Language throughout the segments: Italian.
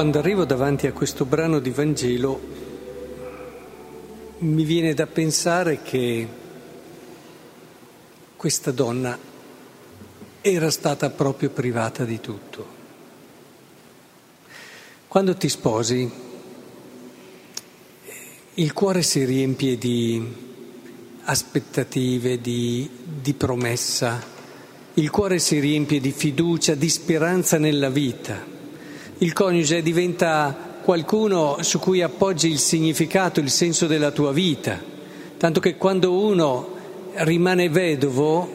Quando arrivo davanti a questo brano di Vangelo mi viene da pensare che questa donna era stata proprio privata di tutto. Quando ti sposi, il cuore si riempie di aspettative, di, di promessa, il cuore si riempie di fiducia, di speranza nella vita. Il coniuge diventa qualcuno su cui appoggi il significato, il senso della tua vita, tanto che quando uno rimane vedovo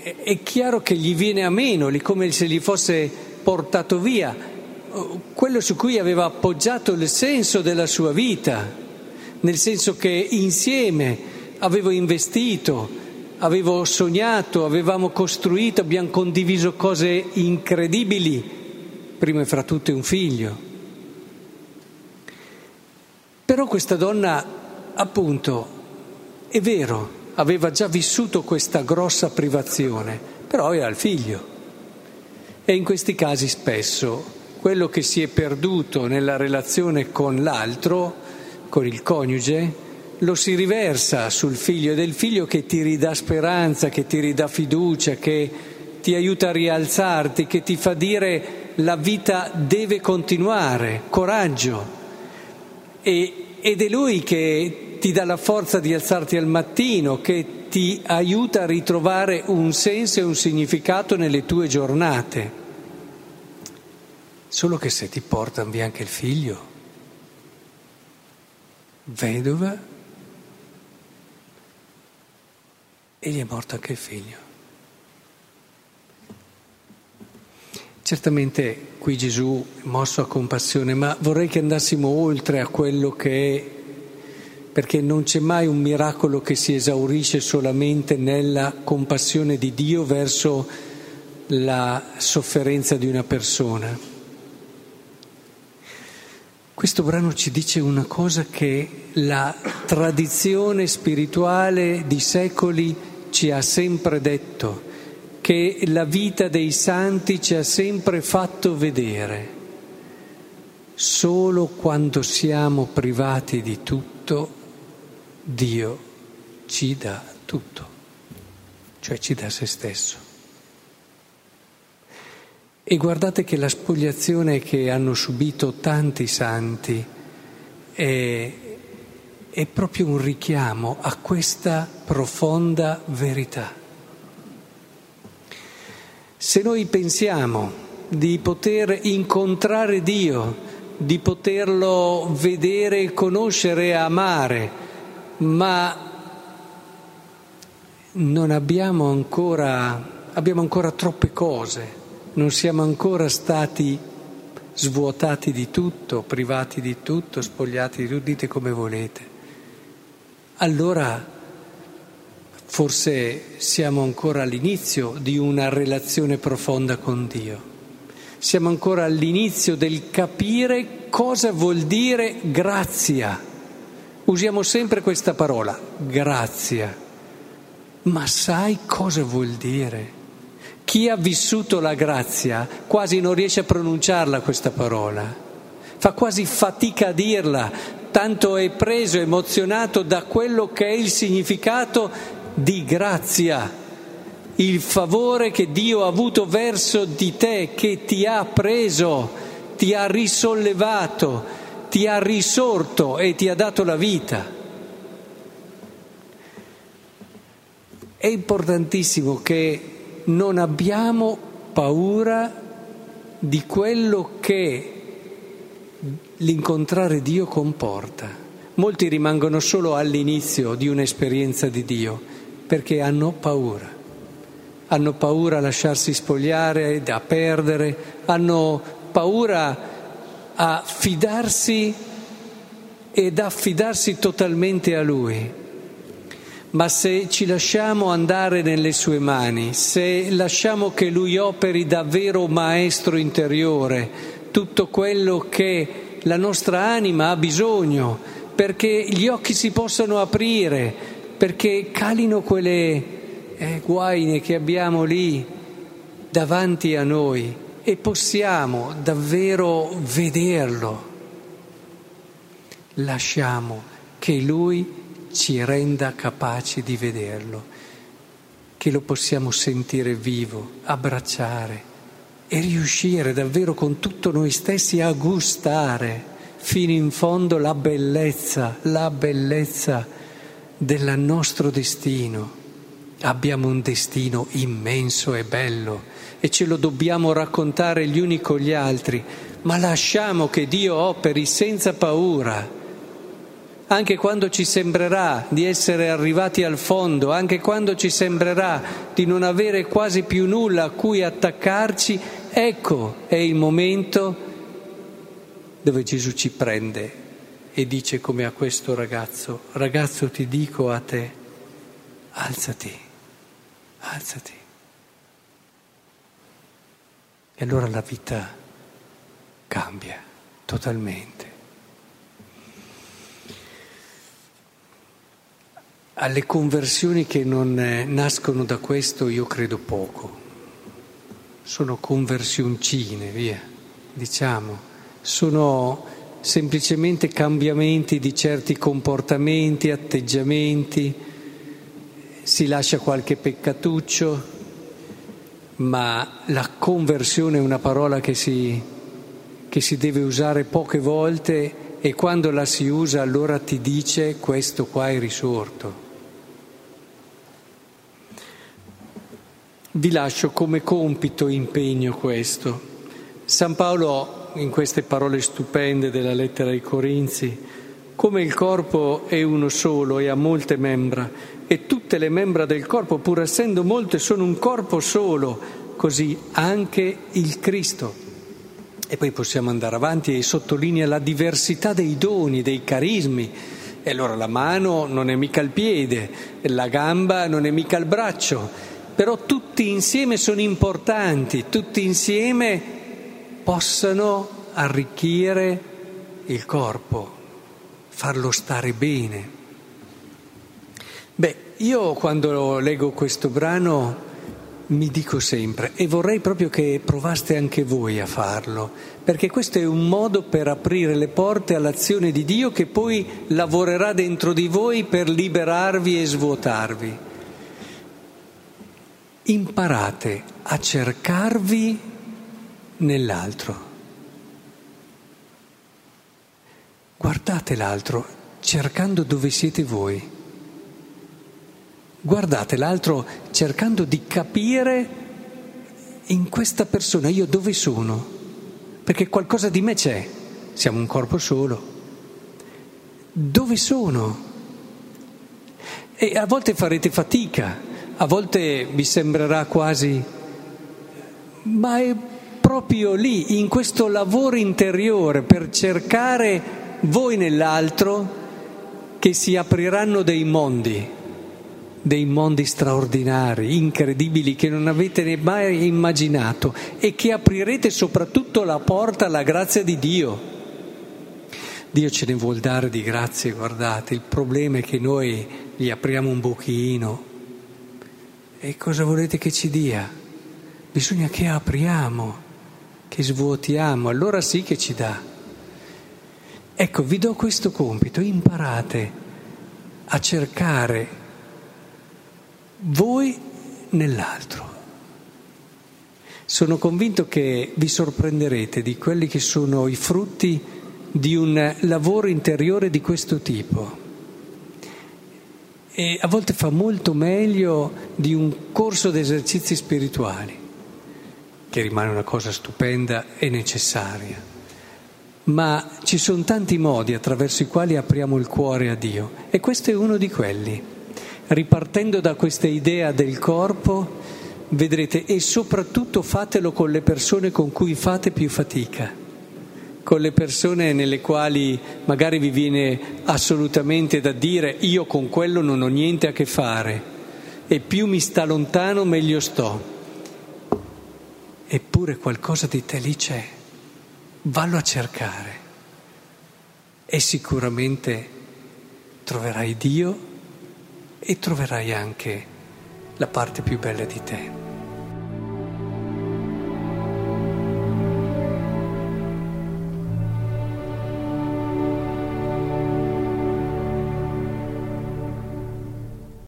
è chiaro che gli viene a meno, come se gli fosse portato via. Quello su cui aveva appoggiato il senso della sua vita, nel senso che insieme avevo investito, avevo sognato, avevamo costruito, abbiamo condiviso cose incredibili, prima fra tutte un figlio. Però questa donna, appunto, è vero, aveva già vissuto questa grossa privazione, però era il figlio. E in questi casi spesso quello che si è perduto nella relazione con l'altro, con il coniuge, lo si riversa sul figlio ed è il figlio che ti ridà speranza, che ti ridà fiducia, che ti aiuta a rialzarti, che ti fa dire la vita deve continuare, coraggio. E, ed è lui che ti dà la forza di alzarti al mattino, che ti aiuta a ritrovare un senso e un significato nelle tue giornate. Solo che se ti portano via anche il figlio, vedova, e gli è morto anche il figlio. Certamente qui Gesù è mosso a compassione, ma vorrei che andassimo oltre a quello che è perché non c'è mai un miracolo che si esaurisce solamente nella compassione di Dio verso la sofferenza di una persona. Questo brano ci dice una cosa che la tradizione spirituale di secoli ci ha sempre detto, che la vita dei santi ci ha sempre fatto vedere. Solo quando siamo privati di tutto Dio ci dà tutto, cioè ci dà se stesso. E guardate che la spogliazione che hanno subito tanti santi è, è proprio un richiamo a questa profonda verità. Se noi pensiamo di poter incontrare Dio, di poterlo vedere, conoscere amare, ma non abbiamo ancora, abbiamo ancora troppe cose, non siamo ancora stati svuotati di tutto, privati di tutto, spogliati di tutto, dite come volete. Allora forse siamo ancora all'inizio di una relazione profonda con Dio. Siamo ancora all'inizio del capire cosa vuol dire grazia Usiamo sempre questa parola, grazia. Ma sai cosa vuol dire? Chi ha vissuto la grazia quasi non riesce a pronunciarla questa parola, fa quasi fatica a dirla, tanto è preso, emozionato da quello che è il significato di grazia, il favore che Dio ha avuto verso di te, che ti ha preso, ti ha risollevato, ti ha risorto e ti ha dato la vita. È importantissimo che non abbiamo paura di quello che l'incontrare Dio comporta. Molti rimangono solo all'inizio di un'esperienza di Dio perché hanno paura. Hanno paura a lasciarsi spogliare, a perdere, hanno paura a fidarsi ed affidarsi totalmente a Lui. Ma se ci lasciamo andare nelle sue mani, se lasciamo che Lui operi davvero maestro interiore, tutto quello che la nostra anima ha bisogno, perché gli occhi si possano aprire, perché calino quelle eh, guaine che abbiamo lì davanti a noi e possiamo davvero vederlo. Lasciamo che Lui ci renda capaci di vederlo, che lo possiamo sentire vivo, abbracciare e riuscire davvero con tutto noi stessi a gustare fino in fondo la bellezza, la bellezza del nostro destino. Abbiamo un destino immenso e bello e ce lo dobbiamo raccontare gli uni con gli altri, ma lasciamo che Dio operi senza paura. Anche quando ci sembrerà di essere arrivati al fondo, anche quando ci sembrerà di non avere quasi più nulla a cui attaccarci, ecco è il momento dove Gesù ci prende e dice come a questo ragazzo, ragazzo ti dico a te, alzati, alzati. E allora la vita cambia totalmente. Alle conversioni che non nascono da questo io credo poco, sono conversioncine, via, diciamo, sono semplicemente cambiamenti di certi comportamenti, atteggiamenti, si lascia qualche peccatuccio, ma la conversione è una parola che si, che si deve usare poche volte e quando la si usa allora ti dice questo qua è risorto. Vi lascio come compito, impegno questo. San Paolo in queste parole stupende della lettera ai Corinzi, come il corpo è uno solo e ha molte membra, e tutte le membra del corpo, pur essendo molte, sono un corpo solo, così anche il Cristo. E poi possiamo andare avanti e sottolinea la diversità dei doni, dei carismi. E allora la mano non è mica il piede, la gamba non è mica il braccio, però tutti insieme sono importanti, tutti insieme possano arricchire il corpo, farlo stare bene. Beh, io quando leggo questo brano mi dico sempre, e vorrei proprio che provaste anche voi a farlo, perché questo è un modo per aprire le porte all'azione di Dio che poi lavorerà dentro di voi per liberarvi e svuotarvi. Imparate a cercarvi nell'altro. Guardate l'altro cercando dove siete voi. Guardate l'altro cercando di capire in questa persona io dove sono, perché qualcosa di me c'è, siamo un corpo solo. Dove sono? E a volte farete fatica, a volte vi sembrerà quasi, ma è proprio lì, in questo lavoro interiore per cercare voi nell'altro, che si apriranno dei mondi, dei mondi straordinari, incredibili, che non avete mai immaginato e che aprirete soprattutto la porta alla grazia di Dio. Dio ce ne vuol dare di grazie, guardate, il problema è che noi gli apriamo un pochino. E cosa volete che ci dia? Bisogna che apriamo che svuotiamo, allora sì che ci dà. Ecco, vi do questo compito, imparate a cercare voi nell'altro. Sono convinto che vi sorprenderete di quelli che sono i frutti di un lavoro interiore di questo tipo. E a volte fa molto meglio di un corso di esercizi spirituali che rimane una cosa stupenda e necessaria. Ma ci sono tanti modi attraverso i quali apriamo il cuore a Dio e questo è uno di quelli. Ripartendo da questa idea del corpo, vedrete, e soprattutto fatelo con le persone con cui fate più fatica, con le persone nelle quali magari vi viene assolutamente da dire io con quello non ho niente a che fare e più mi sta lontano meglio sto eppure qualcosa di te lì c'è, vallo a cercare e sicuramente troverai Dio e troverai anche la parte più bella di te.